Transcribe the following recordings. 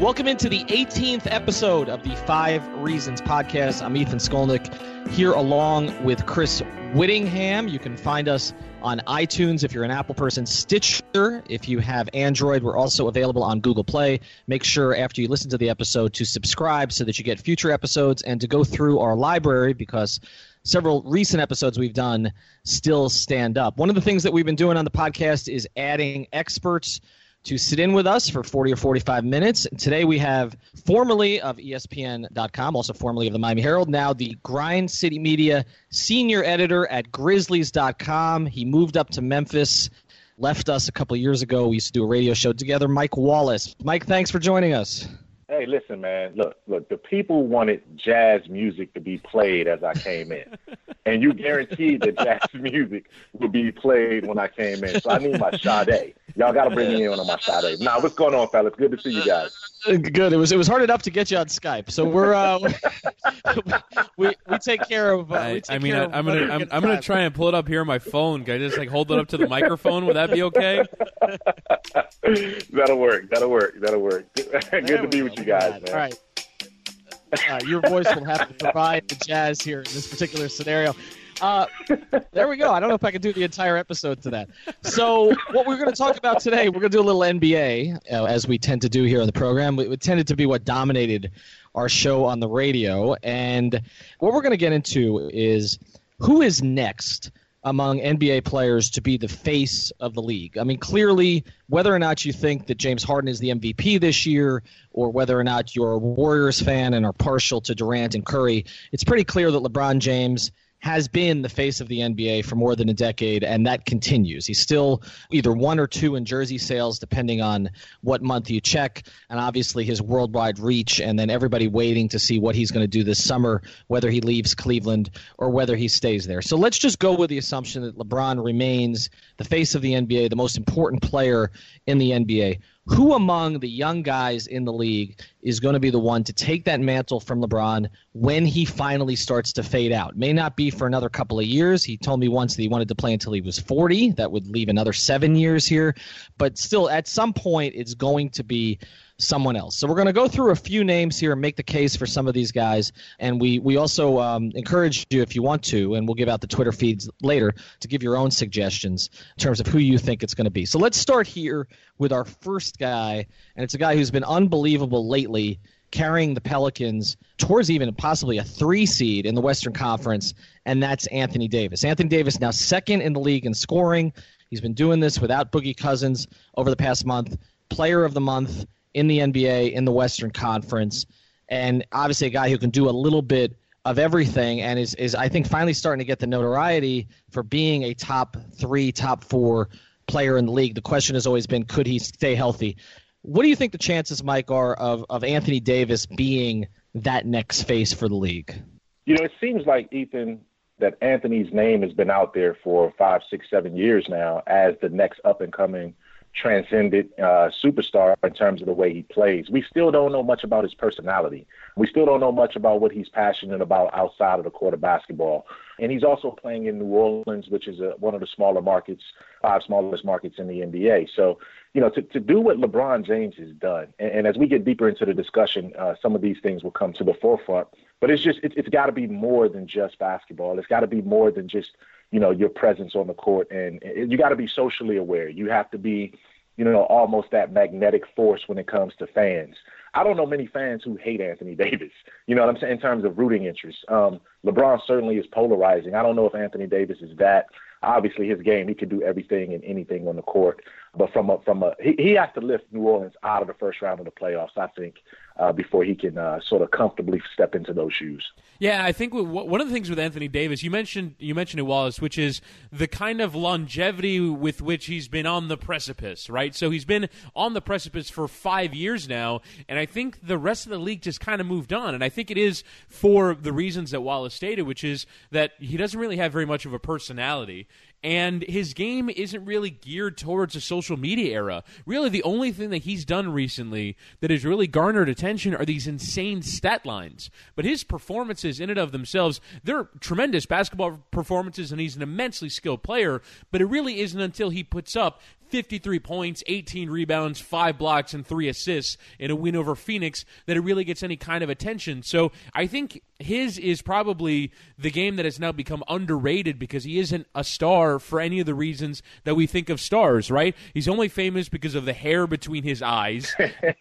Welcome into the 18th episode of the Five Reasons podcast. I'm Ethan Skolnick here along with Chris Whittingham. You can find us on iTunes if you're an Apple person, Stitcher if you have Android. We're also available on Google Play. Make sure after you listen to the episode to subscribe so that you get future episodes and to go through our library because several recent episodes we've done still stand up. One of the things that we've been doing on the podcast is adding experts to sit in with us for 40 or 45 minutes. Today we have formerly of ESPN.com, also formerly of the Miami Herald, now the Grind City Media senior editor at Grizzlies.com. He moved up to Memphis, left us a couple years ago. We used to do a radio show together. Mike Wallace. Mike, thanks for joining us. Hey, listen, man. Look, look. The people wanted jazz music to be played as I came in, and you guaranteed that jazz music would be played when I came in. So I need my Sade. Y'all got to bring me in on my Sade. Now, what's going on, fellas? Good to see you guys. Good. It was it was hard enough to get you on Skype, so we're uh, we we take care of. Uh, I, I mean, I, am gonna I'm, I'm gonna try and pull it up here on my phone. Can I just like hold it up to the microphone? Would that be okay? That'll work. That'll work. That'll work. Good to be with you guys, man. All right. Uh, your voice will have to provide the jazz here in this particular scenario. Uh, there we go. I don't know if I can do the entire episode to that. So, what we're going to talk about today, we're going to do a little NBA, uh, as we tend to do here on the program. It tended to be what dominated our show on the radio. And what we're going to get into is who is next among NBA players to be the face of the league. I mean, clearly, whether or not you think that James Harden is the MVP this year, or whether or not you're a Warriors fan and are partial to Durant and Curry, it's pretty clear that LeBron James has been the face of the NBA for more than a decade, and that continues. He's still either one or two in jersey sales, depending on what month you check, and obviously his worldwide reach, and then everybody waiting to see what he's going to do this summer, whether he leaves Cleveland or whether he stays there. So let's just go with the assumption that LeBron remains the face of the NBA, the most important player in the NBA who among the young guys in the league is going to be the one to take that mantle from LeBron when he finally starts to fade out? May not be for another couple of years. He told me once that he wanted to play until he was 40. That would leave another seven years here. But still, at some point, it's going to be someone else. So we're going to go through a few names here and make the case for some of these guys. And we we also um, encourage you if you want to, and we'll give out the Twitter feeds later to give your own suggestions in terms of who you think it's going to be. So let's start here with our first guy, and it's a guy who's been unbelievable lately. Carrying the Pelicans towards even possibly a three seed in the Western Conference, and that's Anthony Davis. Anthony Davis now second in the league in scoring. He's been doing this without Boogie Cousins over the past month. Player of the month in the NBA in the Western Conference, and obviously a guy who can do a little bit of everything and is, is I think finally starting to get the notoriety for being a top three, top four player in the league. The question has always been could he stay healthy? What do you think the chances, Mike, are of, of Anthony Davis being that next face for the league? You know, it seems like, Ethan, that Anthony's name has been out there for five, six, seven years now as the next up and coming – transcended uh, superstar in terms of the way he plays. We still don't know much about his personality. We still don't know much about what he's passionate about outside of the court of basketball. And he's also playing in New Orleans, which is a, one of the smaller markets, five smallest markets in the NBA. So, you know, to, to do what LeBron James has done, and, and as we get deeper into the discussion, uh, some of these things will come to the forefront. But it's just, it, it's got to be more than just basketball. It's got to be more than just you know, your presence on the court, and, you got to be socially aware. You have to be, you know, almost that magnetic force when it comes to fans. I don't know many fans who hate Anthony Davis. You know what I'm saying in terms of rooting interest. Um, LeBron certainly is polarizing. I don't know if Anthony Davis is that. Obviously, his game, he could do everything and anything on the court. But from a, from a, he, he has to lift New Orleans out of the first round of the playoffs, I think, uh, before he can uh, sort of comfortably step into those shoes. Yeah, I think one of the things with Anthony Davis, you mentioned you mentioned it, Wallace, which is the kind of longevity with which he's been on the precipice, right? So he's been on the precipice for five years now, and I think the rest of the league just kind of moved on, and I think it is for the reasons that Wallace stated, which is that he doesn't really have very much of a personality, and his game isn't really geared towards a social media era. Really, the only thing that he's done recently that has really garnered attention are these insane stat lines. But his performances, in and of themselves, they're tremendous basketball performances, and he's an immensely skilled player. But it really isn't until he puts up 53 points, 18 rebounds, 5 blocks, and 3 assists in a win over Phoenix that it really gets any kind of attention. So I think his is probably the game that has now become underrated because he isn't a star for any of the reasons that we think of stars, right? He's only famous because of the hair between his eyes.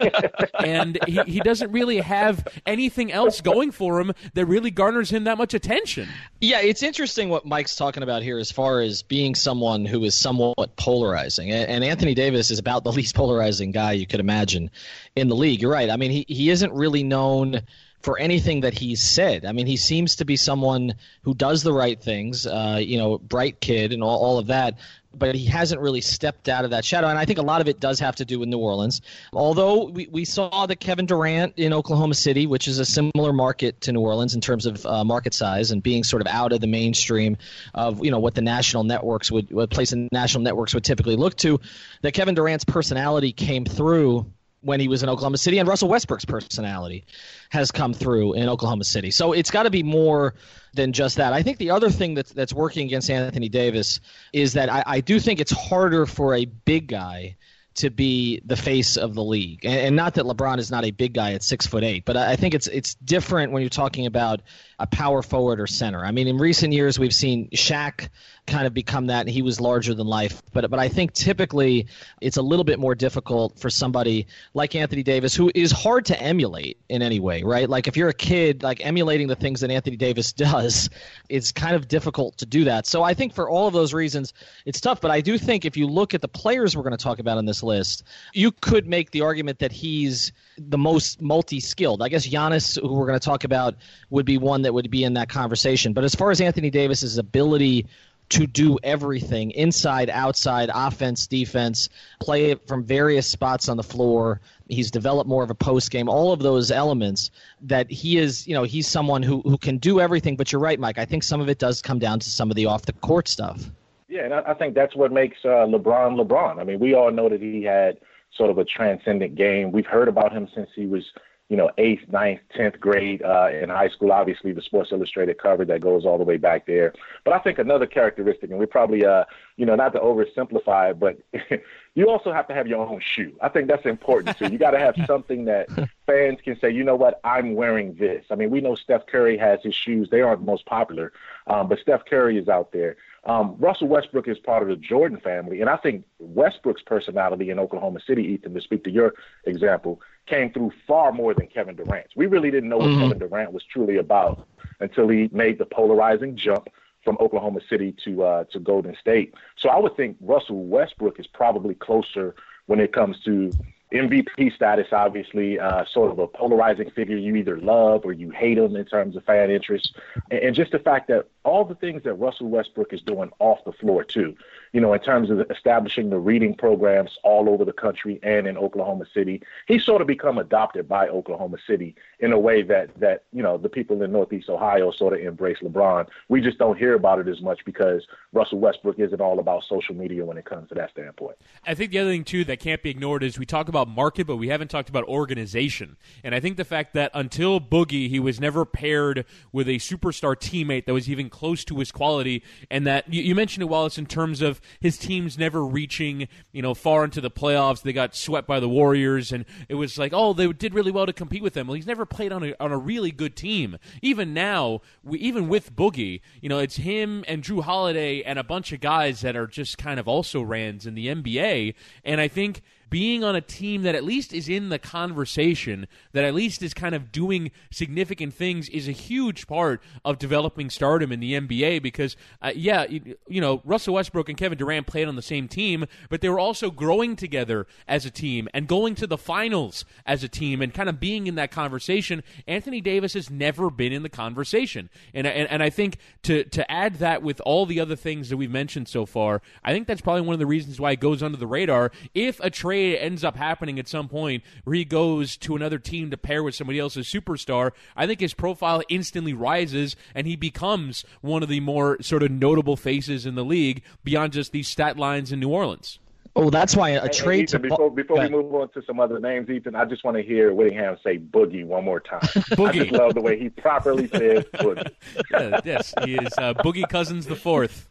and he, he doesn't really have anything else going for him that really garners him that much attention. Yeah, it's interesting what Mike's talking about here as far as being someone who is somewhat polarizing. And Anthony Davis is about the least polarizing guy you could imagine in the league. You're right. I mean, he, he isn't really known for anything that he's said. I mean, he seems to be someone who does the right things, uh, you know, bright kid and all, all of that. But he hasn't really stepped out of that shadow. And I think a lot of it does have to do with New Orleans. Although we, we saw that Kevin Durant in Oklahoma City, which is a similar market to New Orleans in terms of uh, market size and being sort of out of the mainstream of, you know, what the national networks would, what place the national networks would typically look to, that Kevin Durant's personality came through when he was in Oklahoma City, and Russell Westbrook's personality has come through in Oklahoma City. So it's got to be more than just that. I think the other thing that's that's working against Anthony Davis is that I, I do think it's harder for a big guy to be the face of the league. And, and, not that LeBron is not a big guy at six foot eight, but I think it's it's different when you're talking about a power forward or center. I mean, in recent years we've seen Shaq kind of become that. And he was larger than life, but but I think typically it's a little bit more difficult for somebody like Anthony Davis, who is hard to emulate in any way, right? Like if you're a kid, like emulating the things that Anthony Davis does, it's kind of difficult to do that. So I think for all of those reasons, it's tough. But I do think if you look at the players we're going to talk about on this list, you could make the argument that he's the most multi-skilled. I guess Giannis, who we're going to talk about, would be one that would be in that conversation. But as far as Anthony Davis's ability to do everything inside, outside, offense, defense, play it from various spots on the floor. He's developed more of a post game, all of those elements that he is, you know, he's someone who, who can do everything. But you're right, Mike. I think some of it does come down to some of the off the court stuff. Yeah, and I, think that's what makes uh, LeBron LeBron. I mean, we all know that he had sort of a transcendent game. We've heard about him since he was you know, eighth, ninth, tenth grade uh, in high school. Obviously, the Sports Illustrated cover that goes all the way back there. But I think another characteristic, and we probably, uh, you know, not to oversimplify but you also have to have your own shoe. I think that's important too. You got to have something that fans can say, you know what, I'm wearing this. I mean, we know Steph Curry has his shoes; they aren't the most popular, um, but Steph Curry is out there. Um, Russell Westbrook is part of the Jordan family, and I think Westbrook's personality in Oklahoma City, Ethan, to speak to your example, came through far more than Kevin Durant's. We really didn't know what mm-hmm. Kevin Durant was truly about until he made the polarizing jump from Oklahoma City to uh, to Golden State. So I would think Russell Westbrook is probably closer when it comes to MVP status, obviously, uh, sort of a polarizing figure you either love or you hate him in terms of fan interest. And, and just the fact that all the things that Russell Westbrook is doing off the floor, too, you know, in terms of establishing the reading programs all over the country and in Oklahoma City. He's sort of become adopted by Oklahoma City in a way that that you know the people in Northeast Ohio sort of embrace LeBron. We just don't hear about it as much because Russell Westbrook isn't all about social media when it comes to that standpoint. I think the other thing too that can't be ignored is we talk about market, but we haven't talked about organization. And I think the fact that until Boogie, he was never paired with a superstar teammate that was even close to his quality. And that you, you mentioned it, Wallace, in terms of his teams never reaching you know far into the playoffs. They got swept by the Warriors, and it was like, oh, they did really well to compete with them. Well, he's never played on a on a really good team. Even now, we, even with Boogie, you know, it's him and Jrue Holiday and a bunch of guys that are just kind of also rans in the NBA. And I think being on a team that at least is in the conversation, that at least is kind of doing significant things, is a huge part of developing stardom in the NBA. Because, uh, yeah, you, you, know, Russell Westbrook and Kevin Durant played on the same team, but they were also growing together as a team and going to the finals as a team and kind of being in that conversation. Anthony Davis has never been in the conversation, and and, and I think to to add that with all the other things that we've mentioned so far, I think that's probably one of the reasons why it goes under the radar. If a trade trade ends up happening at some point where he goes to another team to pair with somebody else's superstar, I think his profile instantly rises and he becomes one of the more sort of notable faces in the league beyond just these stat lines in New Orleans. Oh, that's why a trade Ethan, to before before we move on to some other names, Ethan, I just want to hear Whittingham say "boogie" one more time. boogie. I just love the way he properly says "boogie." yeah, yes, he is uh, Boogie Cousins the fourth.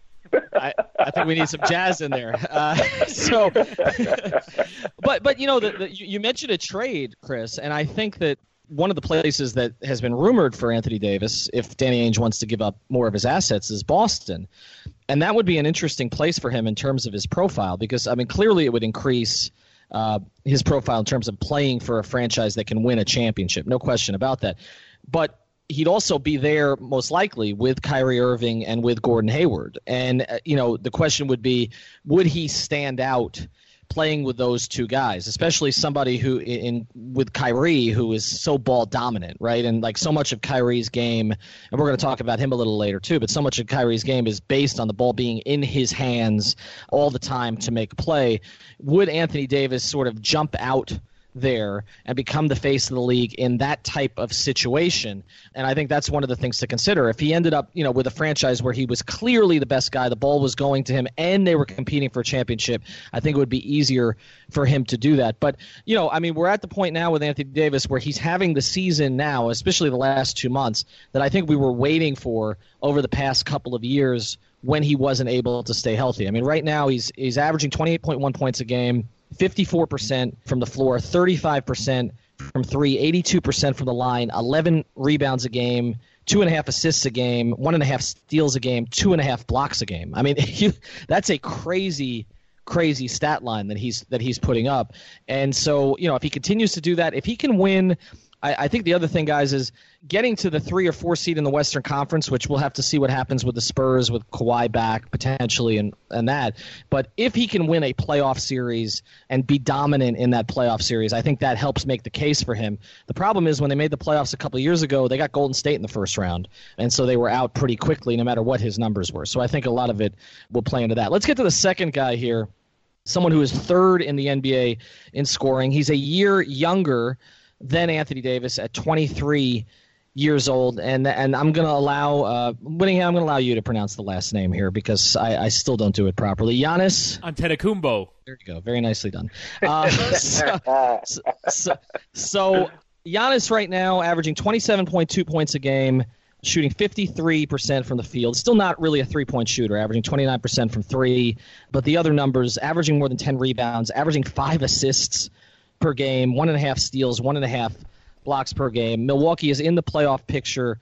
I, I, think we need some jazz in there. Uh, so, but but you know, the, the, you mentioned a trade, Chris, and I think that one of the places that has been rumored for Anthony Davis, if Danny Ainge wants to give up more of his assets, is Boston, and that would be an interesting place for him in terms of his profile, because I mean, clearly it would increase. Uh, his profile in terms of playing for a franchise that can win a championship, no question about that. But he'd also be there most likely with Kyrie Irving and with Gordon Hayward. And uh, you know, the question would be, would he stand out? playing with those two guys, especially somebody who in with Kyrie who is so ball dominant, right? And like so much of Kyrie's game, and we're going to talk about him a little later too, but so much of Kyrie's game is based on the ball being in his hands all the time to make a play. Would Anthony Davis sort of jump out there and become the face of the league in that type of situation. And I think that's one of the things to consider. If he ended up, you know, with a franchise where he was clearly the best guy, the ball was going to him, and they were competing for a championship, I think it would be easier for him to do that. But, you know, I mean, we're at the point now with Anthony Davis where he's having the season now, especially the last two months, that I think we were waiting for over the past couple of years when he wasn't able to stay healthy. I mean, right now he's he's averaging 28.1 points a game. 54% from the floor, 35% from three, 82% from the line, 11 rebounds a game, two and a half assists a game, one and a half steals a game, two and a half blocks a game. I mean, that's a crazy, crazy stat line that he's that he's putting up. And so, you know, if he continues to do that, if he can win I, I, think the other thing, guys, is getting to the three or four seed in the Western Conference, which we'll have to see what happens with the Spurs, with Kawhi back potentially, and and that. But if he can win a playoff series and be dominant in that playoff series, I think that helps make the case for him. The problem is when they made the playoffs a couple years ago, they got Golden State in the first round, and so they were out pretty quickly, no matter what his numbers were. So I think a lot of it will play into that. Let's get to the second guy here someone who is third in the NBA in scoring. He's a year younger then Anthony Davis at 23 years old, and and I'm going to allow uh, Whittingham. I'm going to allow you to pronounce the last name here because I, I still don't do it properly. Giannis Antetokounmpo. There you go. Very nicely done. Uh, so, so, so Giannis right now averaging 27.2 points a game. Shooting 53% from the field. Still not really a three point shooter, averaging 29% from three. But the other numbers averaging more than 10 rebounds, averaging five assists, per game, one and a half steals, one and a half blocks per game. Milwaukee is in the playoff picture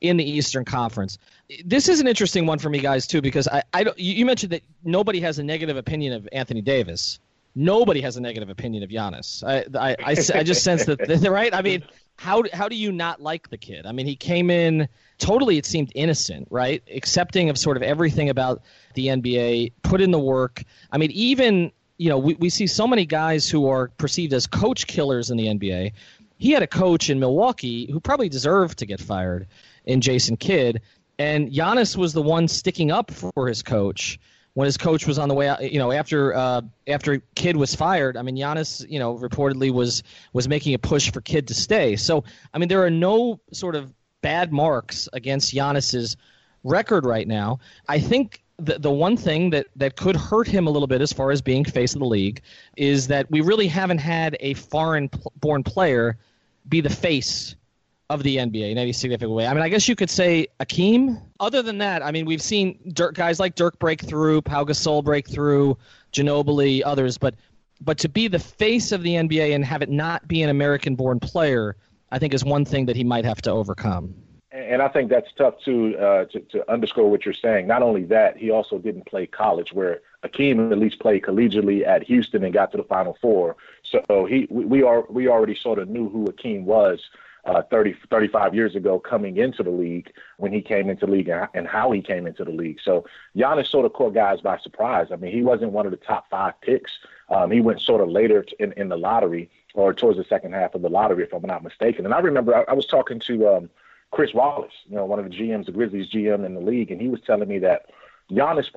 in the Eastern Conference. This is an interesting one for me, guys, too, because I, I you mentioned that nobody has a negative opinion of Anthony Davis. Nobody has a negative opinion of Giannis. I, I, I, I just sense that, right? I mean, how, how do you not like the kid? I mean, he came in totally, it seemed innocent, right? Accepting of sort of everything about the NBA, put in the work. I mean, even you know, we, we see so many guys who are perceived as coach killers in the NBA. He had a coach in Milwaukee who probably deserved to get fired in Jason Kidd. And Giannis was the one sticking up for his coach when his coach was on the way out. You know, after uh, after Kidd was fired, I mean, Giannis, you know, reportedly was was making a push for Kidd to stay. So, I mean, there are no sort of bad marks against Giannis's record right now. I think the, the one thing that, that could hurt him a little bit as far as being face of the league is that we really haven't had a foreign born player be the face of the NBA in any significant way. I mean, I guess you could say Hakeem. Other than that, I mean, we've seen Dirk, guys like Dirk break through, Pau Gasol break through, Ginobili, others, but but to be the face of the NBA and have it not be an American-born player, I think is one thing that he might have to overcome. And I think that's tough too uh, to, to underscore what you're saying. Not only that, he also didn't play college, where Hakeem at least played collegiately at Houston and got to the Final Four. So he we, we are we already sort of knew who Hakeem was uh, 30, 35 years ago coming into the league when he came into the league and how he came into the league. So Giannis sort of caught guys by surprise. I mean, he wasn't one of the top five picks. Um, he went sort of later in, in the lottery or towards the second half of the lottery, if I'm not mistaken. And I remember I, I was talking to um, Chris Wallace, you know, one of the GMs, the Grizzlies GM in the league, and he was telling me that Giannis,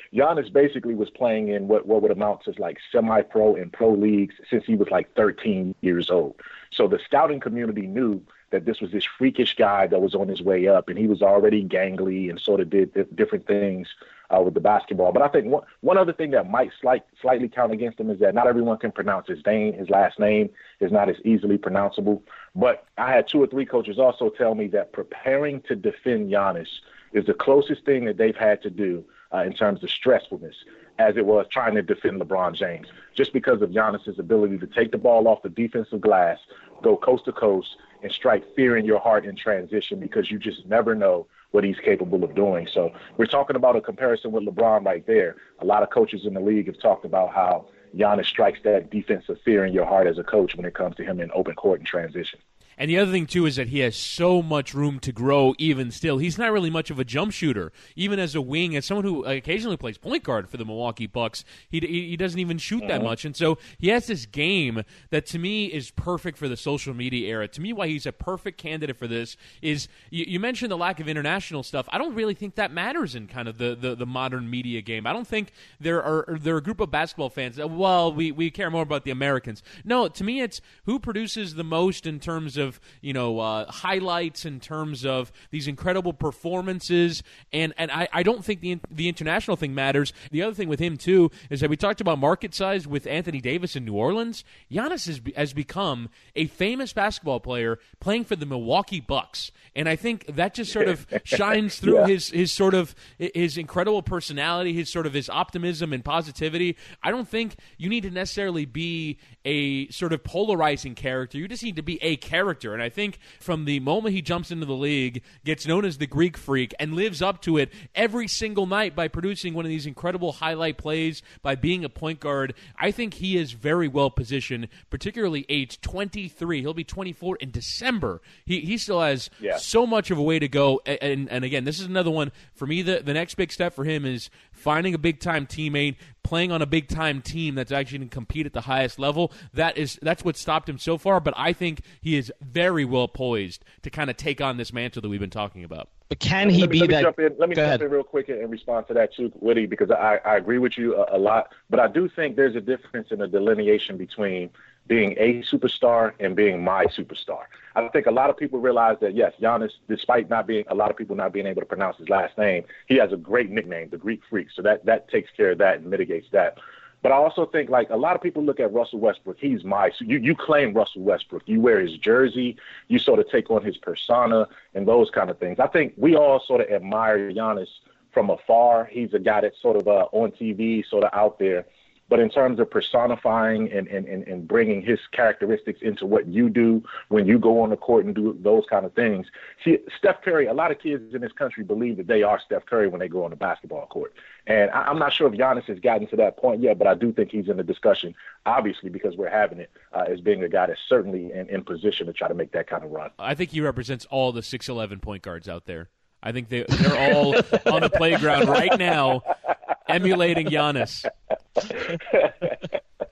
Giannis basically was playing in what, what would amount to like semi-pro and pro leagues since he was like 13 years old. So the scouting community knew that this was this freakish guy that was on his way up, and he was already gangly and sort of did different things uh, with the basketball. But I think one, one other thing that might slight, slightly count against him is that not everyone can pronounce his name. His last name is not as easily pronounceable. But I had two or three coaches also tell me that preparing to defend Giannis is the closest thing that they've had to do uh, in terms of stressfulness as it was trying to defend LeBron James, just because of Giannis's ability to take the ball off the defensive glass, go coast to coast, and strike fear in your heart in transition because you just never know what he's capable of doing. So we're talking about a comparison with LeBron right there. A lot of coaches in the league have talked about how Giannis strikes that defensive fear in your heart as a coach when it comes to him in open court and transition. And the other thing too is that he has so much room to grow. Even still, he's not really much of a jump shooter. Even as a wing, as someone who occasionally plays point guard for the Milwaukee Bucks, he he doesn't even shoot that uh-huh. much. And so he has this game that to me is perfect for the social media era. To me, why he's a perfect candidate for this is you, you mentioned the lack of international stuff. I don't really think that matters in kind of the, the, the modern media game. I don't think there are there are a group of basketball fans. That, well, we we care more about the Americans. No, to me, it's who produces the most in terms of of you know uh, highlights in terms of these incredible performances, and and I, I don't think the the international thing matters. The other thing with him too is that we talked about market size with Anthony Davis in New Orleans. Giannis has, has become a famous basketball player playing for the Milwaukee Bucks, and I think that just sort of shines through yeah. his his sort of his incredible personality, his sort of his optimism and positivity. I don't think you need to necessarily be a sort of polarizing character. You just need to be a character. And I think from the moment he jumps into the league, gets known as the Greek freak, and lives up to it every single night by producing one of these incredible highlight plays, by being a point guard, I think he is very well positioned, particularly age 23. He'll be 24 in December. He, he still has yeah. so much of a way to go. And, and, and again, this is another one for me. The, the next big step for him is finding a big time teammate, playing on a big time team that's actually going to compete at the highest level. That is that's what stopped him so far. But I think he is very well poised to kind of take on this mantle that we've been talking about. But can he let me, be let that? Me jump in, let me Go jump ahead. in real quick and respond to that too, Woody, because I, I agree with you a, a lot. But I do think there's a difference in the delineation between being a superstar and being my superstar. I think a lot of people realize that yes, Giannis, despite not being a lot of people not being able to pronounce his last name, he has a great nickname, the Greek Freak. So that that takes care of that and mitigates that. But I also think like a lot of people look at Russell Westbrook. He's my so you you claim Russell Westbrook. You wear his jersey. You sort of take on his persona and those kind of things. I think we all sort of admire Giannis from afar. He's a guy that's sort of uh, on TV, sort of out there. But in terms of personifying and, and, and, and bringing his characteristics into what you do when you go on the court and do those kind of things, see, Steph Curry, a lot of kids in this country believe that they are Steph Curry when they go on the basketball court. And I, am not sure if Giannis has gotten to that point yet, but I do think he's in the discussion, obviously, because we're having it uh, as being a guy that's certainly in, in position to try to make that kind of run. I think he represents all the 6'11 point guards out there. I think they, they're all on the playground right now emulating Giannis.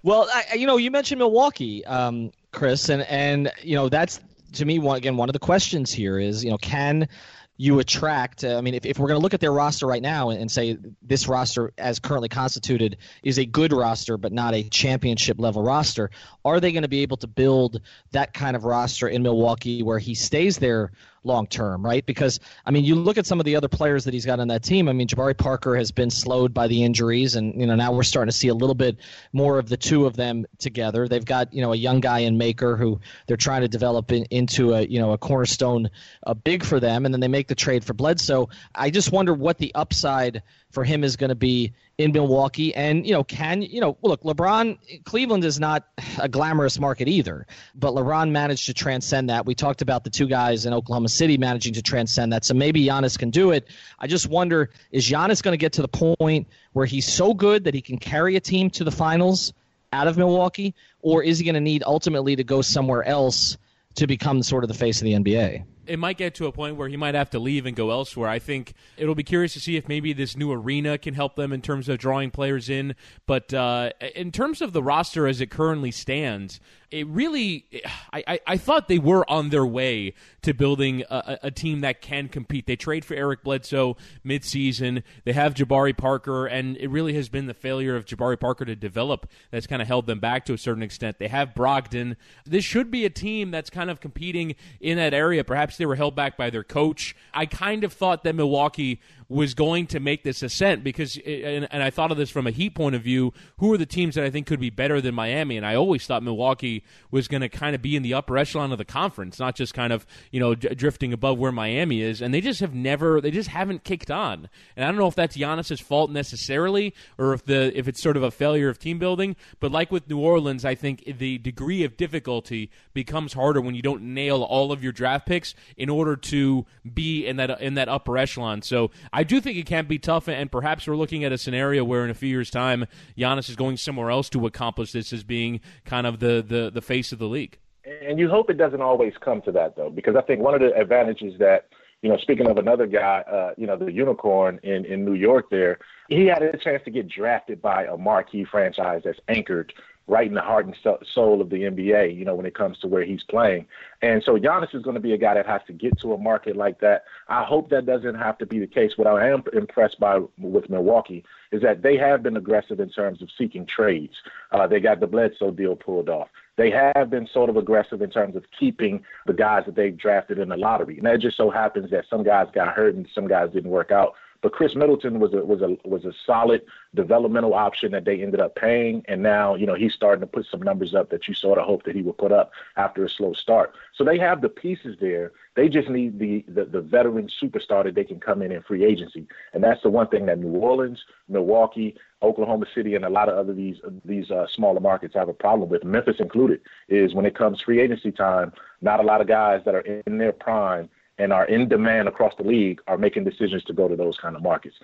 well, I, you know, you mentioned Milwaukee, um, Chris, and and you know that's to me one, again one of the questions here is you know can you attract uh, i mean if, if we're going to look at their roster right now and, and, say this roster as currently constituted is a good roster but not a championship level roster are they going to be able to build that kind of roster in milwaukee where he stays there long term, right? Because I mean, you look at some of the other players that he's got on that team. I mean, Jabari Parker has been slowed by the injuries, and you know now we're starting to see a little bit more of the two of them together. They've got you know a young guy in Maker who they're trying to develop in, into a you know a cornerstone, a big for them, and then they make the trade for Bledsoe. I just wonder what the upside for him is going to be in Milwaukee. And, you know, can, you know, look, LeBron, Cleveland is not a glamorous market either, but LeBron managed to transcend that. We talked about the two guys in Oklahoma City managing to transcend that. So maybe Giannis can do it. I just wonder is Giannis going to get to the point where he's so good that he can carry a team to the finals out of Milwaukee, or is he going to need ultimately to go somewhere else to become sort of the face of the NBA? It might get to a point where he might have to leave and go elsewhere. I think it'll be curious to see if maybe this new arena can help them in terms of drawing players in. But uh, in terms of the roster as it currently stands, it really, I, I, thought they were on their way to building a, a, team that can compete. They trade for Eric Bledsoe midseason. They have Jabari Parker, and it really has been the failure of Jabari Parker to develop that's kind of held them back to a certain extent. They have Brogdon. This should be a team that's kind of competing in that area. Perhaps they were held back by their coach. I kind of thought that Milwaukee was going to make this ascent because, and, and I thought of this from a Heat point of view, who are the teams that I think could be better than Miami? And I always thought Milwaukee was going to kind of be in the upper echelon of the conference, not just kind of, you know, d- drifting above where Miami is. And they just have never, they just haven't kicked on. And I don't know if that's Giannis's fault necessarily or if the, if it's sort of a failure of team building. But like with New Orleans, I think the degree of difficulty becomes harder when you don't nail all of your draft picks in order to be in that, in that upper echelon. So I do think it can be tough, and perhaps we're looking at a scenario where in a few years' time, Giannis is going somewhere else to accomplish this as being kind of the, the, the face of the league. And you hope it doesn't always come to that, though, because I think one of the advantages that you know, speaking of another guy, uh, you know, the unicorn in, in New York there, he had a chance to get drafted by a marquee franchise that's anchored right in the heart and soul of the NBA, you know, when it comes to where he's playing. And so Giannis is going to be a guy that has to get to a market like that. I hope that doesn't have to be the case. What I am impressed by with Milwaukee is that they have been aggressive in terms of seeking trades. Uh, they got the Bledsoe deal pulled off. They have been sort of aggressive in terms of keeping the guys that they've drafted in the lottery. And that just so happens that some guys got hurt and some guys didn't work out. But Khris Middleton was a was a was a solid developmental option that they ended up paying, and now you know he's starting to put some numbers up that you sort of hope that he would put up after a slow start. So they have the pieces there. They just need the the, the veteran superstar that they can come in in free agency, and that's the one thing that New Orleans, Milwaukee, Oklahoma City, and a lot of other these these uh, smaller markets have a problem with, Memphis included, is when it comes free agency time, not a lot of guys that are in their prime and are in demand across the league are making decisions to go to those kind of markets.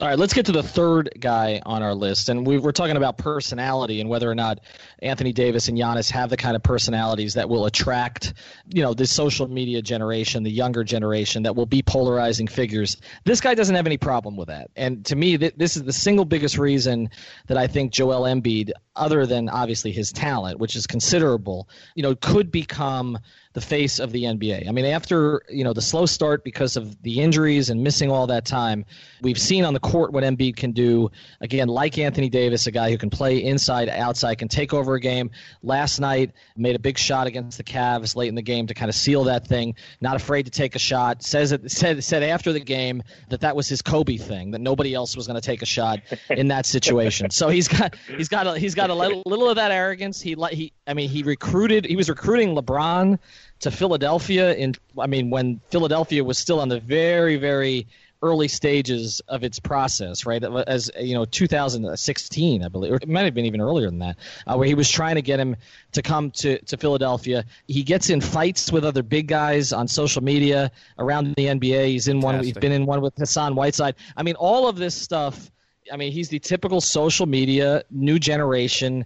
All right, let's get to the third guy on our list, and we, are talking about personality and whether or not Anthony Davis and Giannis have the kind of personalities that will attract, you know, this social media generation, the younger generation that will be polarizing figures. This guy doesn't have any problem with that, and to me, th- this is the single biggest reason that I think Joel Embiid, other than obviously his talent, which is considerable, you know, could become the face of the NBA. I mean, after you know the slow start because of the injuries and missing all that time, we've seen on the court what Embiid can do. Again, like Anthony Davis, a guy who can play inside, outside, can take over a game. Last night, made a big shot against the Cavs late in the game to kind of seal that thing. Not afraid to take a shot. Says it said said after the game that that was his Kobe thing. That nobody else was going to take a shot in that situation. so he's got he's got a, he's got a little, little of that arrogance. He he I mean he recruited he was recruiting LeBron to Philadelphia in I mean when Philadelphia was still on the very very early stages of its process, right? As you know, 2016, I believe, or it might have been even earlier than that, uh, where he was trying to get him to come to, to Philadelphia. He gets in fights with other big guys on social media around the NBA. He's in Fantastic. one. He's been in one with Hassan Whiteside. I mean, all of this stuff. I mean, he's the typical social media new generation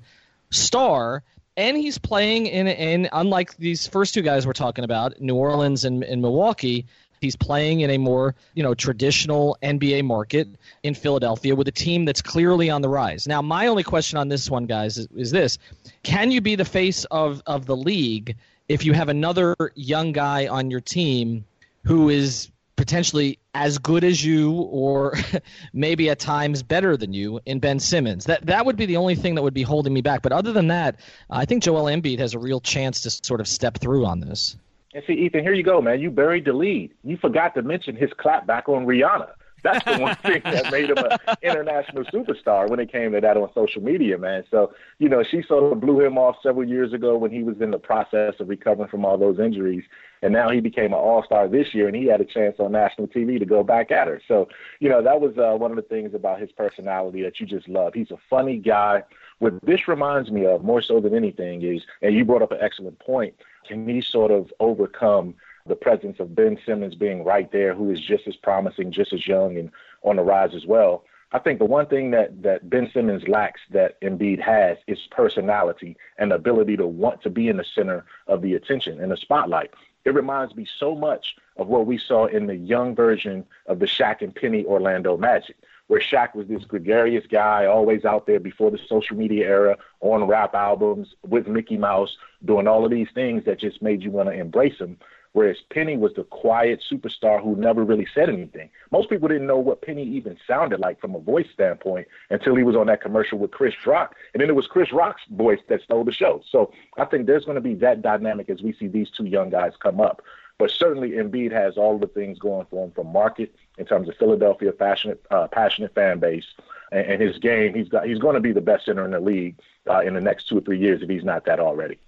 star and he's playing in in unlike these first two guys we're talking about, New Orleans and, and Milwaukee. He's playing in a more, you know, traditional NBA market in Philadelphia with a team that's clearly on the rise. Now, my only question on this one, guys, is, is this: Can you be the face of of the league if you have another young guy on your team who is potentially as good as you or maybe at times better than you in Ben Simmons. That that would be the only thing that would be holding me back. But other than that, I think Joel Embiid has a real chance to sort of step through on this. And see, Ethan, here you go, man. You buried the lead. You forgot to mention his clap back on Rihanna. That's the one thing that made him an international superstar when it came to that on social media, man. So, you know, she sort of blew him off several years ago when he was in the process of recovering from all those injuries. And now he became an all star this year, and he had a chance on national TV to go back at her. So, you know, that was uh, one of the things about his personality that you just love. He's a funny guy. What this reminds me of more so than anything is, and you brought up an excellent point, can he sort of overcome the presence of Ben Simmons being right there, who is just as promising, just as young, and on the rise as well. I think the one thing that, that Ben Simmons lacks that Embiid has is personality and the ability to want to be in the center of the attention and the spotlight. It reminds me so much of what we saw in the young version of the Shaq and Penny Orlando Magic, where Shaq was this gregarious guy, always out there before the social media era, on rap albums with Mickey Mouse, doing all of these things that just made you want to embrace him. Whereas Penny was the quiet superstar who never really said anything. Most people didn't know what Penny even sounded like from a voice standpoint until he was on that commercial with Chris Rock. And then it was Chris Rock's voice that stole the show. So I think there's going to be that dynamic as we see these two young guys come up. But certainly Embiid has all the things going for him from market in terms of Philadelphia, passionate, uh, passionate fan base, and, and, his game. He's got he's going to be the best center in the league uh, in the next two or three years if he's not that already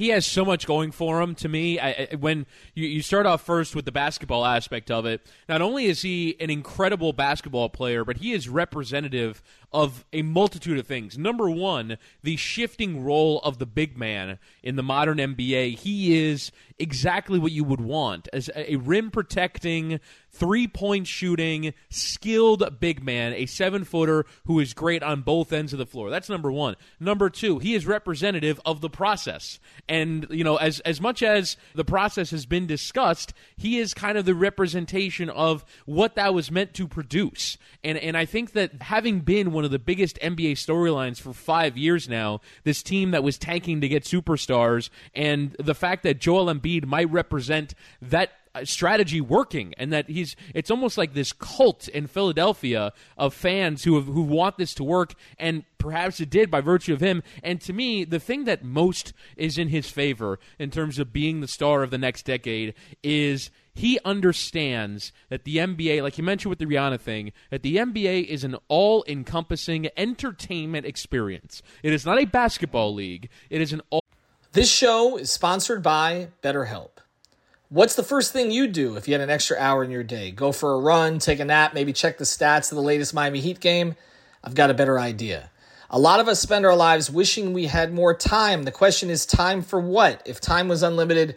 he has so much going for him to me. I, when you, you start off first with the basketball aspect of it, not only is he an incredible basketball player, but he is representative of a multitude of things. Number one, the shifting role of the big man in the modern NBA. He is exactly what you would want as a rim protecting, three point shooting, skilled big man, a seven footer who is great on both ends of the floor. That's number one. Number two, he is representative of the process. And, you know, as, as much as the process has been discussed, he is kind of the representation of what that was meant to produce. And, and I think that having been one of the biggest NBA storylines for five years now. This team that was tanking to get superstars, and the fact that Joel Embiid might represent that uh, strategy working and that he's it's almost like this cult in Philadelphia of fans who have, who want this to work and perhaps it did by virtue of him and to me the thing that most is in his favor in terms of being the star of the next decade is he understands that the NBA, like you mentioned with the Rihanna thing, that the NBA is an all encompassing entertainment experience. It is not a basketball league, it is an all. This show is sponsored by BetterHelp. What's the first thing you do if you had an extra hour in your day? Go for a run, take a nap, maybe check the stats of the latest Miami Heat game? I've got a better idea. A lot of us spend our lives wishing we had more time. The question is time for what? If time was unlimited,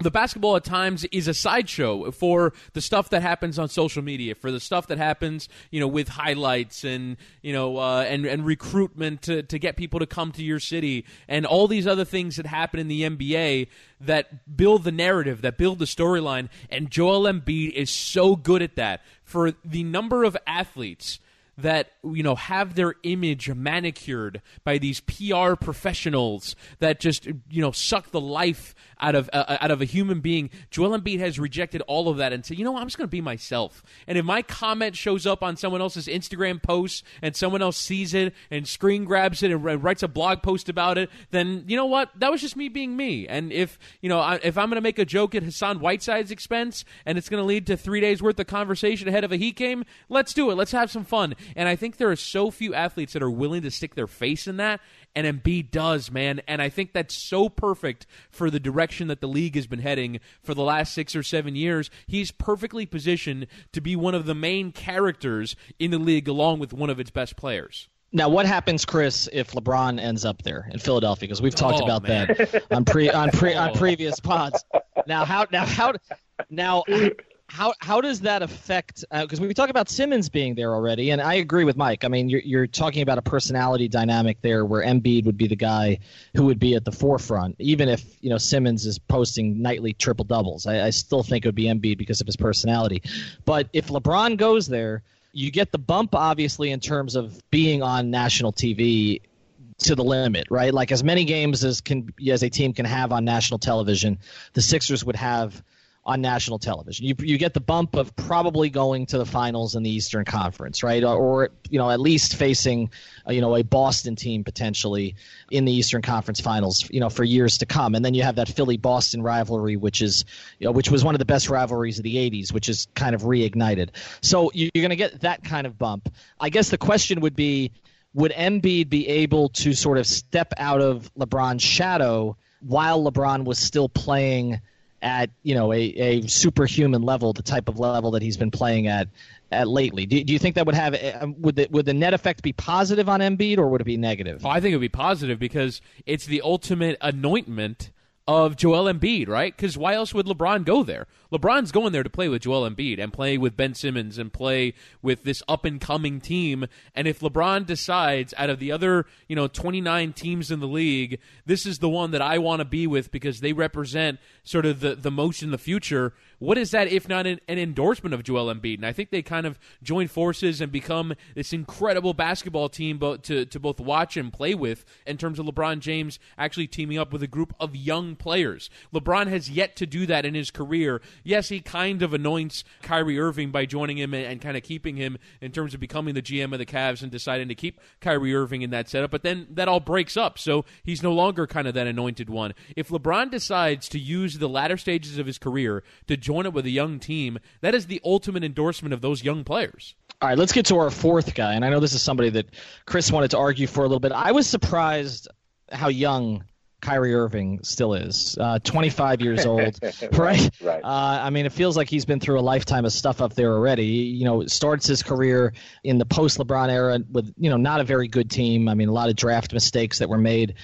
the basketball at times is a sideshow for the stuff that happens on social media, for the stuff that happens, you know, with highlights and you know, uh, and and recruitment to to get people to come to your city, and all these other things that happen in the NBA that build the narrative, that build the storyline. And Joel Embiid is so good at that. For the number of athletes that you know have their image manicured by these PR professionals that just you know suck the life out of uh, out of a human being. Joel Embiid has rejected all of that and said, you know, what? I'm just going to be myself. And if my comment shows up on someone else's Instagram post and someone else sees it and screen grabs it and writes a blog post about it, then you know what? That was just me being me. And if you know, if I'm going to make a joke at Hassan Whiteside's expense and it's going to lead to three days worth of conversation ahead of a Heat game, let's do it. Let's have some fun. And I think there are so few athletes that are willing to stick their face in that and Embiid does, man. And I think that's so perfect for the direction that the league has been heading for the last six or seven years. He's perfectly positioned to be one of the main characters in the league, along with one of its best players. Now, what happens, Chris, if LeBron ends up there in Philadelphia? Because we've talked Oh, about man. that on pre on pre on previous pods. Now, how now how now how how does that affect? Uh, because we talk about Simmons being there already, and I agree with Mike. I mean, you're you're talking about a personality dynamic there, where Embiid would be the guy who would be at the forefront, even if you know Simmons is posting nightly triple doubles. I, I still think it would be Embiid because of his personality. But if LeBron goes there, you get the bump obviously in terms of being on national TV to the limit, right? Like as many games as can as a team can have on national television, the Sixers would have on national television. You you get the bump of probably going to the finals in the Eastern Conference, right? Or, or you know at least facing uh, you know a Boston team potentially in the Eastern Conference Finals, you know for years to come. And then you have that Philly Boston rivalry, which is you know which was one of the best rivalries of the '80s, which is kind of reignited. So you- you're going to get that kind of bump. I guess the question would be would Embiid be able to sort of step out of LeBron's shadow while LeBron was still playing at you know a, a superhuman level, the type of level that he's been playing at at lately? Do, do you think that would have uh, would the, would the net effect be positive on Embiid or would it be negative? Oh, I think it would be positive because it's the ultimate anointment of Joel Embiid, right? Because why else would LeBron go there? LeBron's going there to play with Joel Embiid and play with Ben Simmons and play with this up and coming team. And if LeBron decides out of the other, you know, 29 teams in the league, this is the one that I want to be with because they represent sort of the, the most in the future, what is that if not an, an endorsement of Joel Embiid? And I think they kind of join forces and become this incredible basketball team to, to both watch and play with in terms of LeBron James actually teaming up with a group of young players. LeBron has yet to do that in his career. Yes, he kind of anoints Kyrie Irving by joining him and, and kind of keeping him in terms of becoming the GM of the Cavs and deciding to keep Kyrie Irving in that setup, but then that all breaks up. So he's no longer kind of that anointed one. If LeBron decides to use the latter stages of his career to join up with a young team, that is the ultimate endorsement of those young players. All right, let's get to our fourth guy, and I know this is somebody that Chris wanted to argue for a little bit. I was surprised how young Kyrie Irving still is. Uh, 25 years old, right? right. Uh, I mean, it feels like he's been through a lifetime of stuff up there already. You know, starts his career in the post LeBron era with you know not a very good team. I mean, a lot of draft mistakes that were made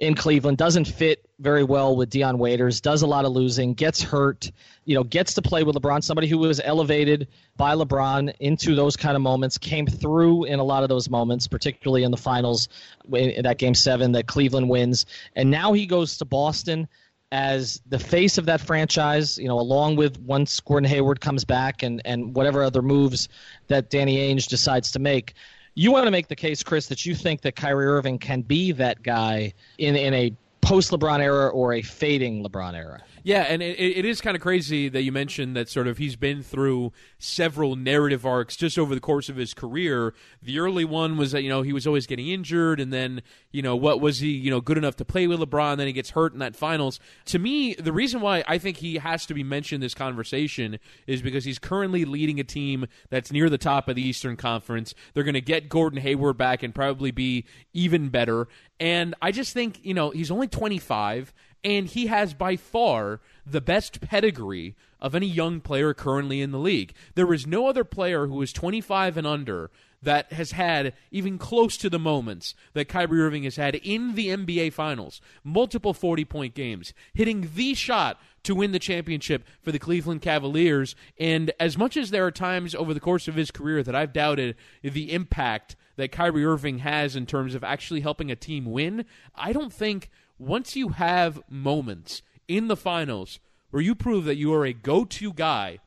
in Cleveland. Doesn't fit very well with Dion Waiters. Does a lot of losing. Gets hurt. You know, gets to play with LeBron. Somebody who was elevated by LeBron into those kind of moments. Came through in a lot of those moments, particularly in the finals, in that Game Seven that Cleveland wins. And now he goes to Boston as the face of that franchise, you know, along with once Gordon Hayward comes back and, and whatever other moves that Danny Ainge decides to make. You want to make the case, Chris, that you think that Kyrie Irving can be that guy in, in a post LeBron era or a fading LeBron era? Yeah, and it, it is kind of crazy that you mentioned that sort of he's been through several narrative arcs just over the course of his career. The early one was that you know he was always getting injured, and then you know what was he you know good enough to play with LeBron? Then he gets hurt in that finals. To me, the reason why I think he has to be mentioned in this conversation is because he's currently leading a team that's near the top of the Eastern Conference. They're going to get Gordon Hayward back and probably be even better. And I just think you know he's only 25 and he has by far the best pedigree of any young player currently in the league. There is no other player who is 25 and under that has had even close to the moments that Kyrie Irving has had in the NBA Finals. Multiple 40 point games, hitting the shot to win the championship for the Cleveland Cavaliers. And as much as there are times over the course of his career that I've doubted the impact that Kyrie Irving has in terms of actually helping a team win, I don't think once you have moments in the finals where you prove that you are a go to guy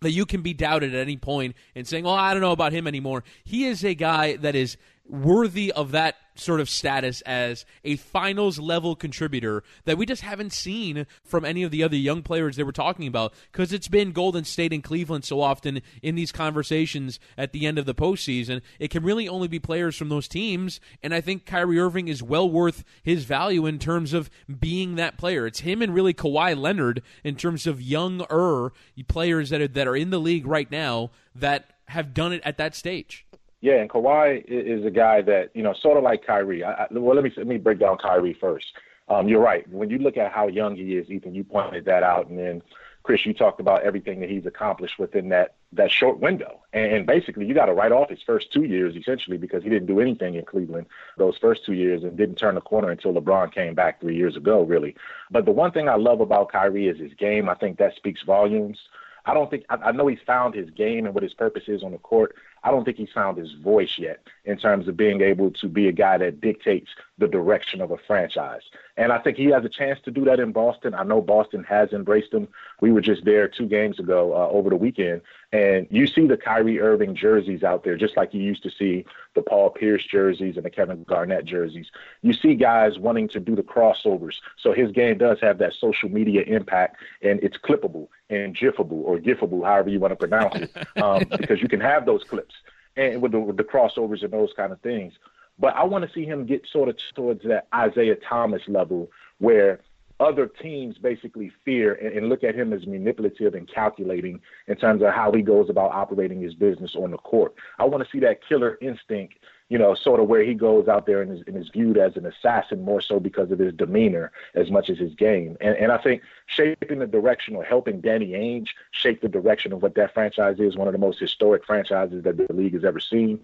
that you can be doubted at any point and saying, "Oh, I don't know about him anymore." He is a guy that is worthy of that sort of status as a finals level contributor that we just haven't seen from any of the other young players they were talking about because it's been Golden State and Cleveland so often in these conversations at the end of the postseason. It can really only be players from those teams, and I think Kyrie Irving is well worth his value in terms of being that player. It's him and really Kawhi Leonard in terms of younger players that are, that are in the league right now that have done it at that stage. Yeah, and Kawhi is a guy that you know, sort of like Kyrie. I, I, well, let me let me break down Kyrie first. Um, you're right. When you look at how young he is, Ethan, you pointed that out, and then Chris, you talked about everything that he's accomplished within that that short window. And, and basically, you got to write off his first two years essentially because he didn't do anything in Cleveland those first two years and didn't turn the corner until LeBron came back three years ago, really. But the one thing I love about Kyrie is his game. I think that speaks volumes. I don't think I, I know he's found his game and what his purpose is on the court. I don't think he's found his voice yet in terms of being able to be a guy that dictates the direction of a franchise. And I think he has a chance to do that in Boston. I know Boston has embraced him. We were just there two games ago uh, over the weekend, and you see the Kyrie Irving jerseys out there, just like you used to see the Paul Pierce jerseys and the Kevin Garnett jerseys. You see guys wanting to do the crossovers. So his game does have that social media impact, and it's clippable and gifable or gifable, however you want to pronounce it, um, because you can have those clips and with the, with the crossovers and those kind of things. But I want to see him get sort of towards that Isaiah Thomas level where other teams basically fear and, and, look at him as manipulative and calculating in terms of how he goes about operating his business on the court. I want to see that killer instinct, you know, sort of where he goes out there and is, and is viewed as an assassin more so because of his demeanor as much as his game. And, and I think shaping the direction or helping Danny Ainge shape the direction of what that franchise is, one of the most historic franchises that the league has ever seen.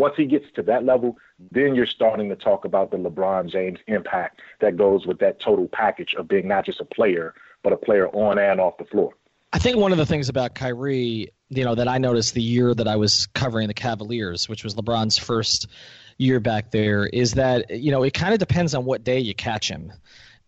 Once he gets to that level, then you're starting to talk about the LeBron James impact that goes with that total package of being not just a player, but a player on and off the floor. I think one of the things about Kyrie, you know, that I noticed the year that I was covering the Cavaliers, which was LeBron's first year back there, is that, you know, it kind of depends on what day you catch him.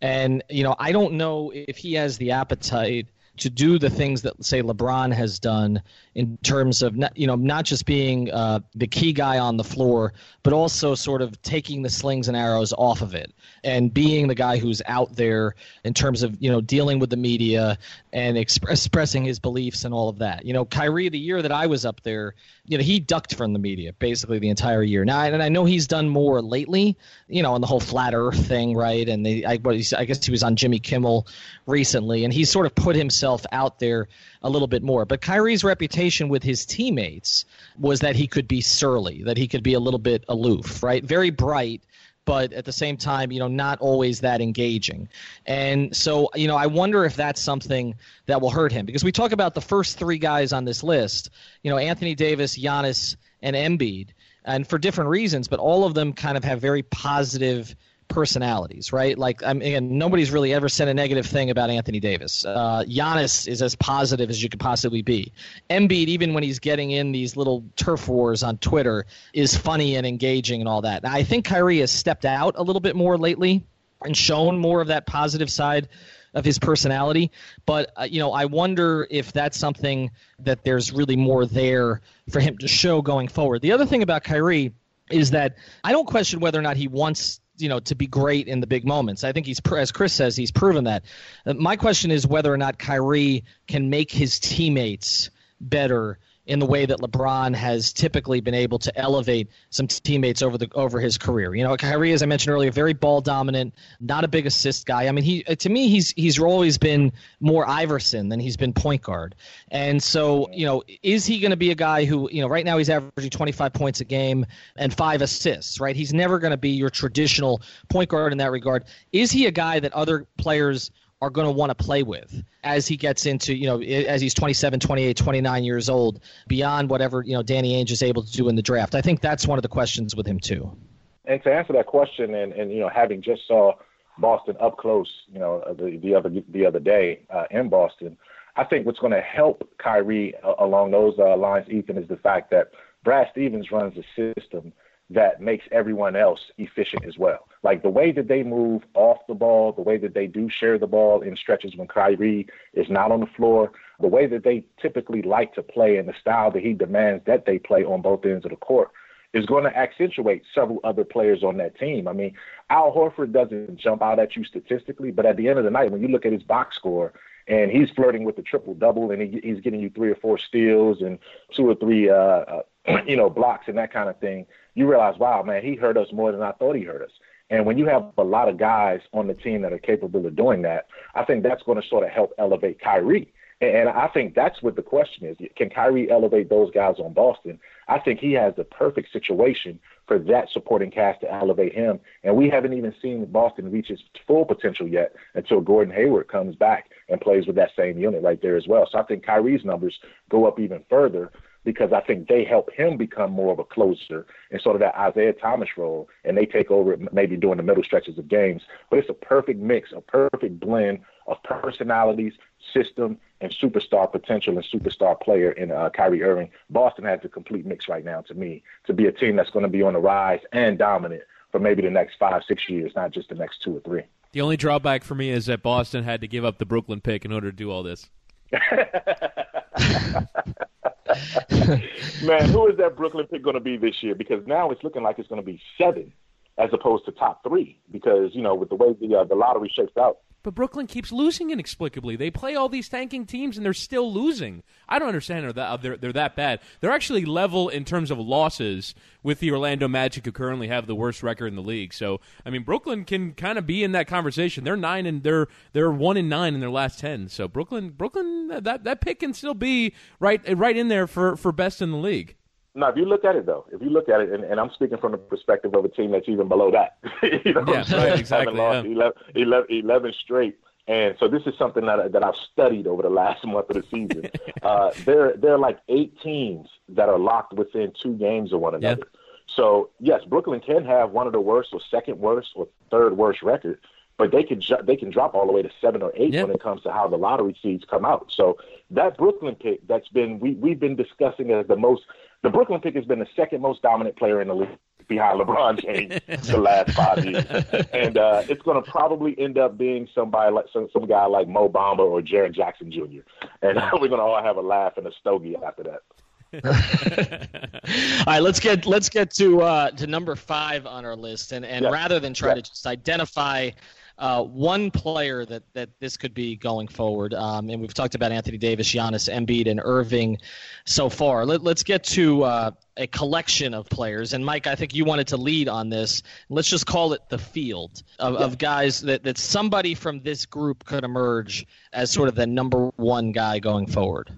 And, you know, I don't know if he has the appetite – to do the things that say LeBron has done in terms of not, you know not just being uh, the key guy on the floor, but also sort of taking the slings and arrows off of it and being the guy who's out there in terms of you know dealing with the media and exp- expressing his beliefs and all of that. You know, Kyrie, the year that I was up there, you know, he ducked from the media basically the entire year. Now, and I know he's done more lately, you know, on the whole flat Earth thing, right? And they, I, I guess he was on Jimmy Kimmel recently, and he sort of put himself out there a little bit more. But Kyrie's reputation with his teammates was that he could be surly, that he could be a little bit aloof, right? Very bright, but at the same time, you know, not always that engaging. And so, you know, I wonder if that's something that will hurt him because we talk about the first three guys on this list, you know, Anthony Davis, Giannis, and Embiid, and for different reasons, but all of them kind of have very positive personalities, right? Like, I mean, nobody's really ever said a negative thing about Anthony Davis. Uh, Giannis is as positive as you could possibly be. Embiid, even when he's getting in these little turf wars on Twitter, is funny and engaging and all that. I think Kyrie has stepped out a little bit more lately and shown more of that positive side of his personality. But uh, you know, I wonder if that's something that there's really more there for him to show going forward. The other thing about Kyrie is that I don't question whether or not he wants you know to be great in the big moments. I think he's as Chris says he's proven that. Uh, my question is whether or not Kyrie can make his teammates better in the way that LeBron has typically been able to elevate some teammates over the over his career. You know, Kyrie, as I mentioned earlier, very ball dominant, not a big assist guy. I mean, he to me he's he's always been more Iverson than he's been point guard. And so, you know, is he going to be a guy who, you know, right now he's averaging 25 points a game and five assists, right? He's never going to be your traditional point guard in that regard. Is he a guy that other players are going to want to play with as he gets into, you know, as he's 27, 28, 29 years old, beyond whatever, you know, Danny Ainge is able to do in the draft. I think that's one of the questions with him, too. And to answer that question, and, and you know, having just saw Boston up close, you know, uh, the, the other the other day uh, in Boston. I think what's going to help Kyrie uh, along those uh, lines, Ethan, is the fact that Brad Stevens runs a system that makes everyone else efficient as well. Like the way that they move off the ball, the way that they do share the ball in stretches when Kyrie is not on the floor, the way that they typically like to play and the style that he demands that they play on both ends of the court is going to accentuate several other players on that team. I mean, Al Horford doesn't jump out at you statistically, but at the end of the night, when you look at his box score and he's flirting with the triple double and he, he's getting you three or four steals and two or three, uh, uh, you know, blocks and that kind of thing, you realize, wow, man, he hurt us more than I thought he hurt us. And when you have a lot of guys on the team that are capable of doing that, I think that's going to sort of help elevate Kyrie. And I think that's what the question is. Can Kyrie elevate those guys on Boston? I think he has the perfect situation for that supporting cast to elevate him. And we haven't even seen Boston reach its full potential yet until Gordon Hayward comes back and plays with that same unit right there as well. So I think Kyrie's numbers go up even further because I think they help him become more of a closer in sort of that Isaiah Thomas role, and they take over maybe during the middle stretches of games. But it's a perfect mix, a perfect blend of personalities, system, and superstar potential and superstar player in uh, Kyrie Irving. Boston has the complete mix right now to me to be a team that's going to be on the rise and dominant for maybe the next five, six years, not just the next two or three. The only drawback for me is that Boston had to give up the Brooklyn pick in order to do all this. Man, who is that Brooklyn pick going to be this year? Because now it's looking like it's going to be seven as opposed to top three. Because you know, with the way the uh, the lottery shapes out, but Brooklyn keeps losing inexplicably. They play all these tanking teams and they're still losing. I don't understand they're that, they're, they're that bad. They're actually level in terms of losses with the Orlando Magic, who currently have the worst record in the league. So, I mean, Brooklyn can kind of be in that conversation. They're nine and they're they're one and nine in their last ten. So Brooklyn, Brooklyn, that that pick can still be right right in there for for best in the league. No, if you look at it though, if you look at it, and, and I'm speaking from the perspective of a team that's even below that, you know, yeah, right, exactly. Yeah. 11, 11, 11 straight, and so this is something that that I've studied over the last month of the season. uh, there there are like eight teams that are locked within two games of one another. So yes, Brooklyn can have one of the worst, or second worst, or third worst record, but they can ju- they can drop all the way to seven or eight when it comes to how the lottery seeds come out. So that Brooklyn pick that's been we we've been discussing as the most the Brooklyn pick has been the second most dominant player in the league behind LeBron James the last five years, and uh, it's going to probably end up being somebody like some some guy like Mo Bamba or Jaren Jackson Jr. And we're going to all have a laugh and a stogie after that. all right, let's get let's get to uh, to number five on our list, and and rather than try to just identify uh, one player that, that this could be going forward. Um, and we've talked about Anthony Davis, Giannis, Embiid, and Irving so far. Let, us get to uh, a collection of players. And Mike, I think you wanted to lead on this. Let's just call it the field of, yeah. of guys that, that somebody from this group could emerge as sort of the number one guy going forward.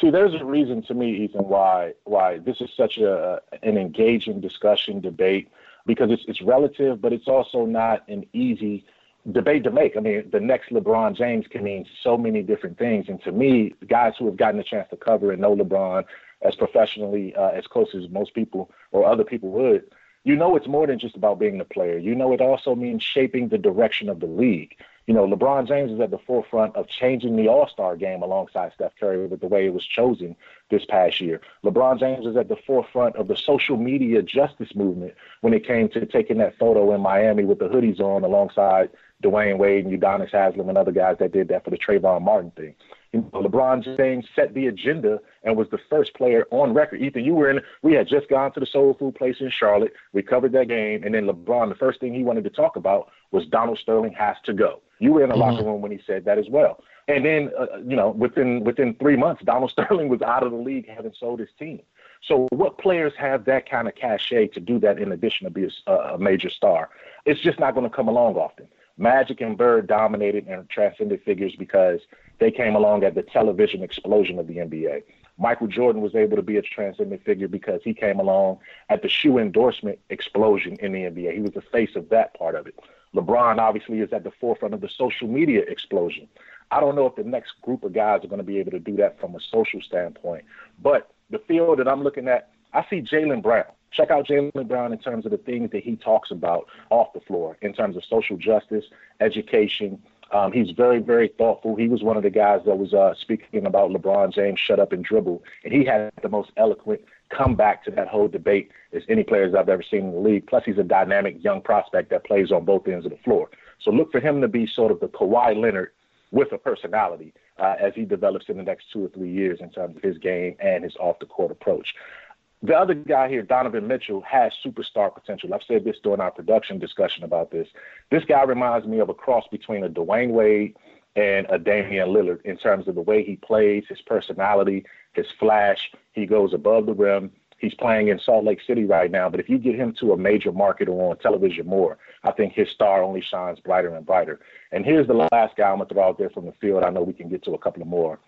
See, there's a reason to me, Ethan, why why this is such a an engaging discussion, debate, because it's it's relative, but it's also not an easy debate to make. I mean, the next LeBron James can mean so many different things. And to me, guys who have gotten a chance to cover and know LeBron as professionally, uh, as close as most people or other people would, you know it's more than just about being the player. You know it also means shaping the direction of the league. You know, LeBron James is at the forefront of changing the All Star game alongside Steph Curry with the way it was chosen this past year. LeBron James is at the forefront of the social media justice movement when it came to taking that photo in Miami with the hoodies on alongside Dwyane Wade and Udonis Haslem and other guys that did that for the Trayvon Martin thing. You know, LeBron James set the agenda and was the first player on record. Ethan, you were in. We had just gone to the Soul Food place in Charlotte. We covered that game, and then LeBron, the first thing he wanted to talk about was Donald Sterling has to go. You were in the mm-hmm. locker room when he said that as well. And then, uh, you know, within within three months, Donald Sterling was out of the league, having sold his team. So, what players have that kind of cachet to do that in addition to be a, a major star? It's just not going to come along often. Magic and Bird dominated and transcended figures because they came along at the television explosion of the NBA. Michael Jordan was able to be a transcendent figure because he came along at the shoe endorsement explosion in the NBA. He was the face of that part of it. LeBron obviously is at the forefront of the social media explosion. I don't know if the next group of guys are going to be able to do that from a social standpoint, but the field that I'm looking at, I see Jaylen Brown. Check out Jaylen Brown in terms of the things that he talks about off the floor, in terms of social justice, education. Um, he's very, very thoughtful. He was one of the guys that was uh, speaking about LeBron James shut up and dribble, and he had the most eloquent comeback to that whole debate as any players I've ever seen in the league. Plus, he's a dynamic young prospect that plays on both ends of the floor. So look for him to be sort of the Kawhi Leonard with a personality uh, as he develops in the next two or three years in terms of his game and his off the court approach. The other guy here, Donovan Mitchell, has superstar potential. I've said this during our production discussion about this. This guy reminds me of a cross between a Dwyane Wade and a Damian Lillard in terms of the way he plays, his personality, his flash. He goes above the rim. He's playing in Salt Lake City right now, but if you get him to a major market or on television more, I think his star only shines brighter and brighter. And here's the last guy I'm going to throw out there from the field. I know we can get to a couple of more.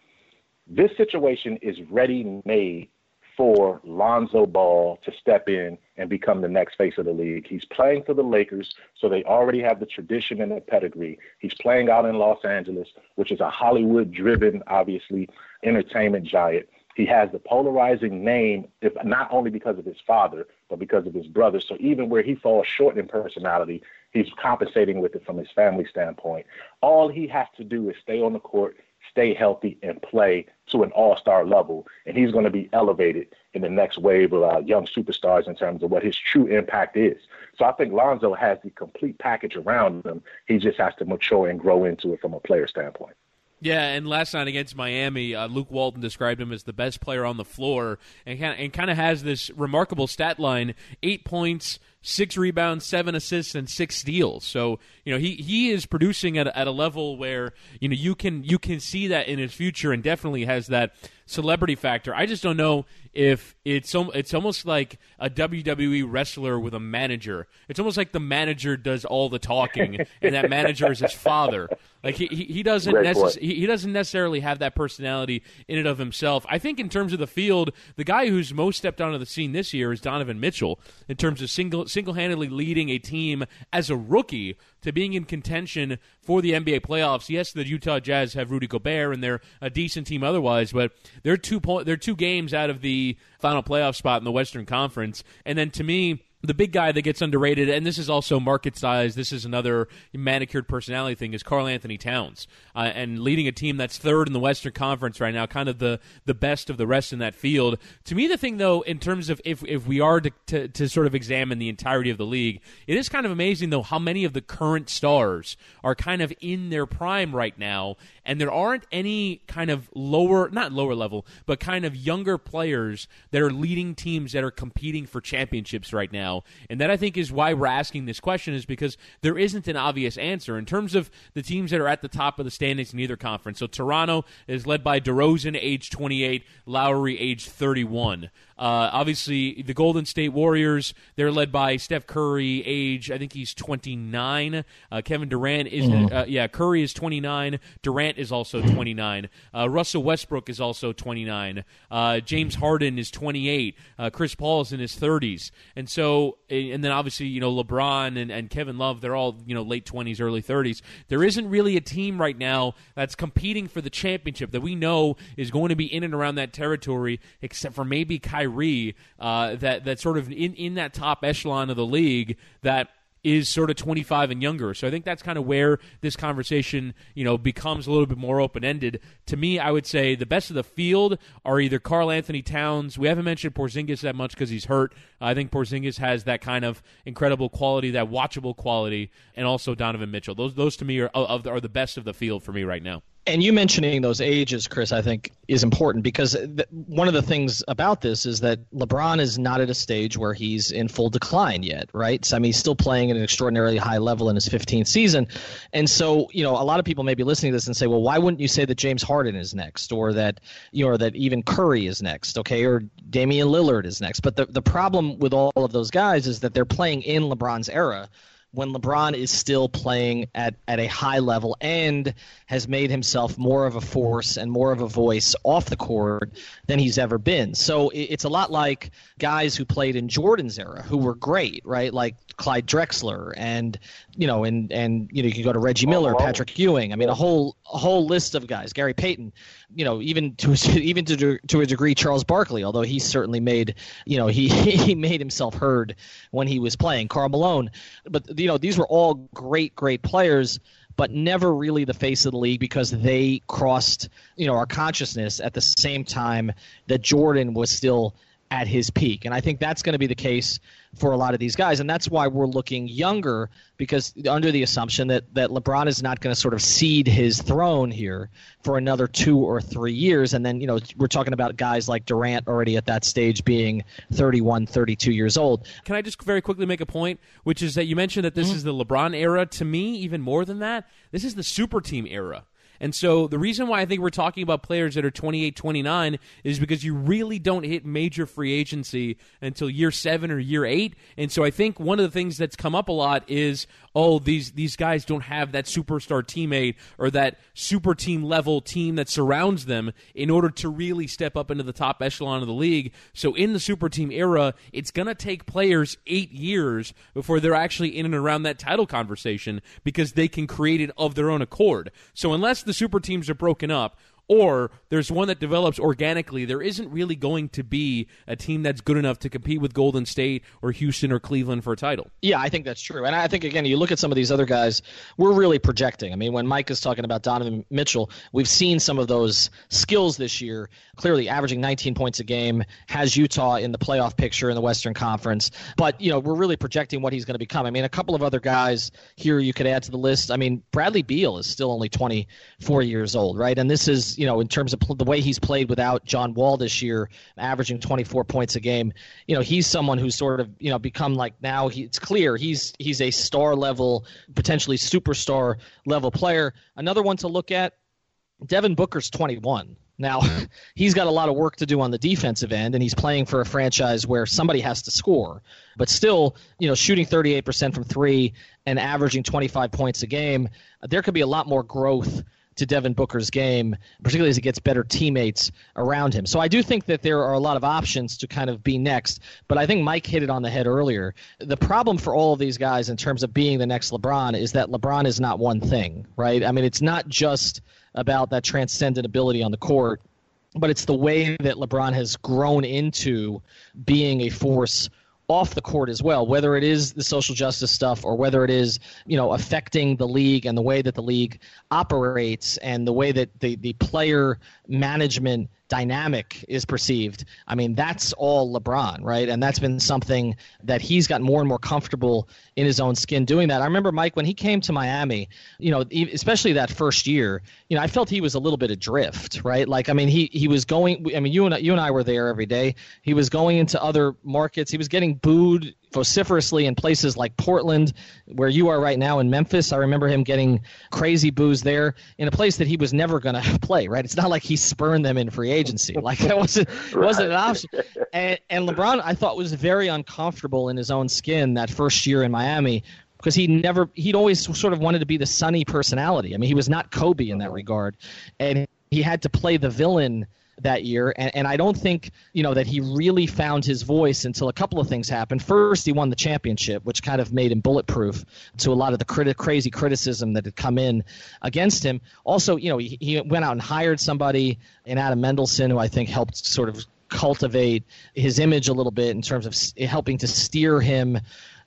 This situation is ready made for Lonzo Ball to step in and become the next face of the league. He's playing for the Lakers, so they already have the tradition and the pedigree. He's playing out in Los Angeles, which is a Hollywood driven, obviously, entertainment giant. He has the polarizing name, if not only because of his father, but because of his brother. So even where he falls short in personality, he's compensating with it from his family standpoint. All he has to do is stay on the court, stay healthy, and play to an all-star level, and he's going to be elevated in the next wave of uh, young superstars in terms of what his true impact is. So I think Lonzo has the complete package around him. He just has to mature and grow into it from a player standpoint. Yeah, and last night against Miami, uh, Luke Walton described him as the best player on the floor, and kind of, and kind of has this remarkable stat line: eight points, six rebounds, seven assists, and six steals. So you know he he is producing at, at a level where you know you can you can see that in his future, and definitely has that celebrity factor. I just don't know if it's it's almost like a WWE wrestler with a manager. It's almost like the manager does all the talking, and that manager is his father. Like he he doesn't necess- he doesn't necessarily have that personality in and of himself. I think in terms of the field, the guy who's most stepped onto the scene this year is Donovan Mitchell in terms of single single handedly leading a team as a rookie to being in contention for the NBA playoffs. Yes, the Utah Jazz have Rudy Gobert and they're a decent team otherwise, but they're two point they're two games out of the final playoff spot in the Western Conference. And then to me, the big guy that gets underrated, and this is also market size. This is another manicured personality thing. Is Karl-Anthony Towns uh, and leading a team that's third in the Western Conference right now, kind of the the best of the rest in that field. To me, the thing though, in terms of if if we are to, to, to sort of examine the entirety of the league, it is kind of amazing though how many of the current stars are kind of in their prime right now, and there aren't any kind of lower, not lower level, but kind of younger players that are leading teams that are competing for championships right now. And that I think is why we're asking this question is because there isn't an obvious answer in terms of the teams that are at the top of the standings in either conference. So Toronto is led by DeRozan, age 28, Lowry, age 31. Uh, obviously, the Golden State Warriors, they're led by Steph Curry, age, I think he's 29. Uh, Kevin Durant is, mm-hmm. uh, yeah, Curry is 29. Durant is also 29. Uh, Russell Westbrook is also 29. Uh, James Harden is 28. Uh, Chris Paul is in his 30s. And so, and then obviously, you know, LeBron and, and Kevin Love, they're all, you know, late 20s, early 30s. There isn't really a team right now that's competing for the championship that we know is going to be in and around that territory, except for maybe Kyrie Kyrie uh, that that sort of in in that top echelon of the league that is sort of 25 and younger. So I think that's kind of where this conversation, you know, becomes a little bit more open-ended. To me, I would say the best of the field are either Karl-Anthony Towns. We haven't mentioned Porzingis that much because he's hurt. I think Porzingis has that kind of incredible quality, that watchable quality, and also Donovan Mitchell. Those those to me are are the best of the field for me right now and you mentioning those ages, Chris, I think is important because th- one of the things about this is that LeBron is not at a stage where he's in full decline yet, right? So, I mean, he's still playing at an extraordinarily high level in his 15th season. And so, you know, a lot of people may be listening to this and say, well, why wouldn't you say that James Harden is next or that, you know, or that even Curry is next, okay, or Damian Lillard is next? But the, the problem with all of those guys is that they're playing in LeBron's era when LeBron is still playing at, at a high level and has made himself more of a force and more of a voice off the court than he's ever been. So it's a lot like guys who played in Jordan's era who were great, right? Like Clyde Drexler and you know and and you know you can go to Reggie Miller, Patrick Ewing. I mean a whole a whole list of guys. Gary Payton, you know even to even to to a degree Charles Barkley, although he certainly made you know he he made himself heard when he was playing. Karl Malone, but you know these were all great great players but never really the face of the league because they crossed you know our consciousness at the same time that Jordan was still at his peak. And I think that's going to be the case for a lot of these guys. And that's why we're looking younger because under the assumption that, that LeBron is not going to sort of cede his throne here for another two or three years. And then, you know, we're talking about guys like Durant already at that stage being 31, 32 years old. Can I just very quickly make a point, which is that you mentioned that this mm-hmm. is the LeBron era. To me, even more than that, this is the super team era. And so the reason why I think we're talking about players that are 28, 29 is because you really don't hit major free agency until year seven or year eight. And so I think one of the things that's come up a lot is, oh, these, these guys don't have that superstar teammate or that super team level team that surrounds them in order to really step up into the top echelon of the league. So in the super team era, it's going to take players eight years before they're actually in and around that title conversation because they can create it of their own accord. So unless the super teams are broken up, or there's one that develops organically, there isn't really going to be a team that's good enough to compete with Golden State or Houston or Cleveland for a title. Yeah, I think that's true. And I think, again, you look at some of these other guys, we're really projecting. I mean, when Mike is talking about Donovan Mitchell, we've seen some of those skills this year, clearly averaging 19 points a game, has Utah in the playoff picture in the Western Conference. But, you know, we're really projecting what he's going to become. I mean, a couple of other guys here you could add to the list. I mean, Bradley Beal is still only 24 years old, right? And this is you know, in terms of the way he's played without John Wall this year, averaging 24 points a game. You know, he's someone who's sort of, you know, become like now he, it's clear he's he's a star level, potentially superstar level player. Another one to look at, Devin Booker's 21. Now, he's got a lot of work to do on the defensive end, and he's playing for a franchise where somebody has to score. But still, you know, shooting 38% from three and averaging 25 points a game, there could be a lot more growth to Devin Booker's game, particularly as he gets better teammates around him. So I do think that there are a lot of options to kind of be next, but I think Mike hit it on the head earlier. The problem for all of these guys in terms of being the next LeBron is that LeBron is not one thing, right? I mean, it's not just about that transcendent ability on the court, but it's the way that LeBron has grown into being a force off the court as well, whether it is the social justice stuff or whether it is, you know, affecting the league and the way that the league operates and the way that the, the player management dynamic is perceived. I mean, that's all LeBron, right? And that's been something that he's gotten more and more comfortable in his own skin doing that. I remember Mike when he came to Miami, you know, especially that first year, you know, I felt he was a little bit adrift, right? Like, I mean, he he was going. I mean, you and you and I were there every day. He was going into other markets. He was getting booed vociferously in places like Portland, where you are right now in Memphis. I remember him getting crazy boos there in a place that he was never going to play. Right? It's not like he spurned them in free agency. Like that wasn't right. wasn't an option. And, and LeBron, I thought, was very uncomfortable in his own skin that first year in Miami because he never he'd always sort of wanted to be the sunny personality. I mean, he was not Kobe in that uh-huh. regard, and he had to play the villain that year. And, and I don't think, you know, that he really found his voice until a couple of things happened. First, he won the championship, which kind of made him bulletproof to a lot of the crazy criticism that had come in against him. Also, you know, he, he went out and hired somebody in Adam Mendelsohn, who I think helped sort of cultivate his image a little bit in terms of helping to steer him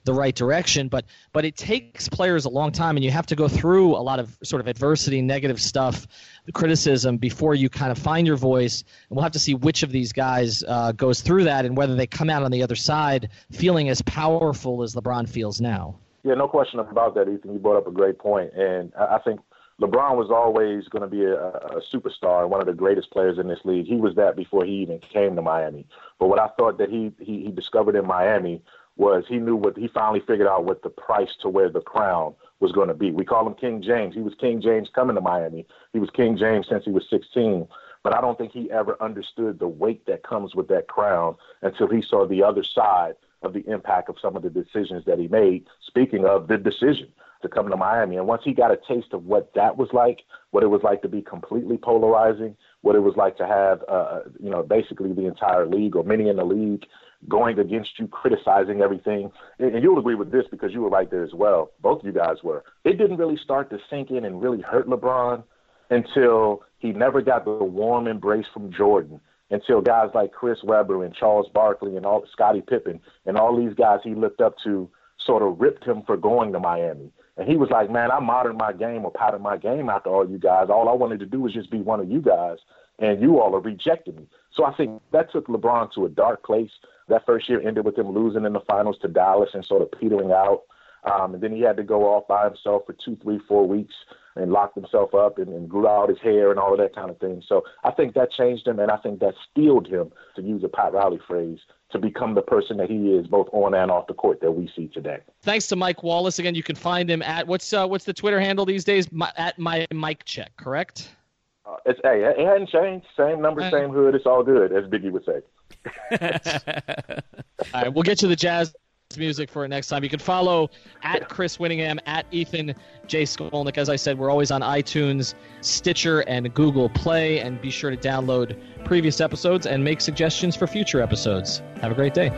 the right direction. But but it takes players a long time, and you have to go through a lot of sort of adversity, negative stuff, criticism before you kind of find your voice. And we'll have to see which of these guys uh, goes through that, and whether they come out on the other side feeling as powerful as LeBron feels now. Yeah, no question about that, Ethan. You brought up a great point, and I think LeBron was always going to be a, a superstar and one of the greatest players in this league. He was that before he even came to Miami. But what I thought that he, he, he discovered in Miami was he knew what he finally figured out what the price to wear the crown was going to be. We call him King James. He was King James coming to Miami. He was King James since he was 16. But I don't think he ever understood the weight that comes with that crown until he saw the other side of the impact of some of the decisions that he made. Speaking of the decision to come to Miami, and once he got a taste of what that was like, what it was like to be completely polarizing, what it was like to have, uh, you know, basically the entire league or many in the league going against you, criticizing everything. And you'll agree with this because you were right there as well. Both of you guys were. It didn't really start to sink in and really hurt LeBron until he never got the warm embrace from Jordan. Until guys like Chris Webber and Charles Barkley and all Scottie Pippen and all these guys he looked up to sort of ripped him for going to Miami. And he was like, Man, I moderned my game or patterned my game after all you guys. All I wanted to do was just be one of you guys, and you all are rejecting me. So I think that took LeBron to a dark place. That first year ended with him losing in the finals to Dallas and sort of petering out. Um, and then he had to go off by himself for two, three, four weeks and locked himself up and, and grew out his hair and all of that kind of thing. So I think that changed him, and I think that steeled him, to use a Pat Riley phrase, to become the person that he is, both on and off the court that we see today. Thanks to Mike Wallace again. You can find him at what's uh, what's the Twitter handle these days? My, at my Mike Check, correct? Uh, it's hey, it hadn't changed. Same number, same hood. It's all good, as Biggie would say. all right, we'll get to the Jazz music for it next time. You can follow at Chris Wittyngham, at Ethan J. Skolnick. As I said, we're always on iTunes, Stitcher, and Google Play. And be sure to download previous episodes and make suggestions for future episodes. Have a great day.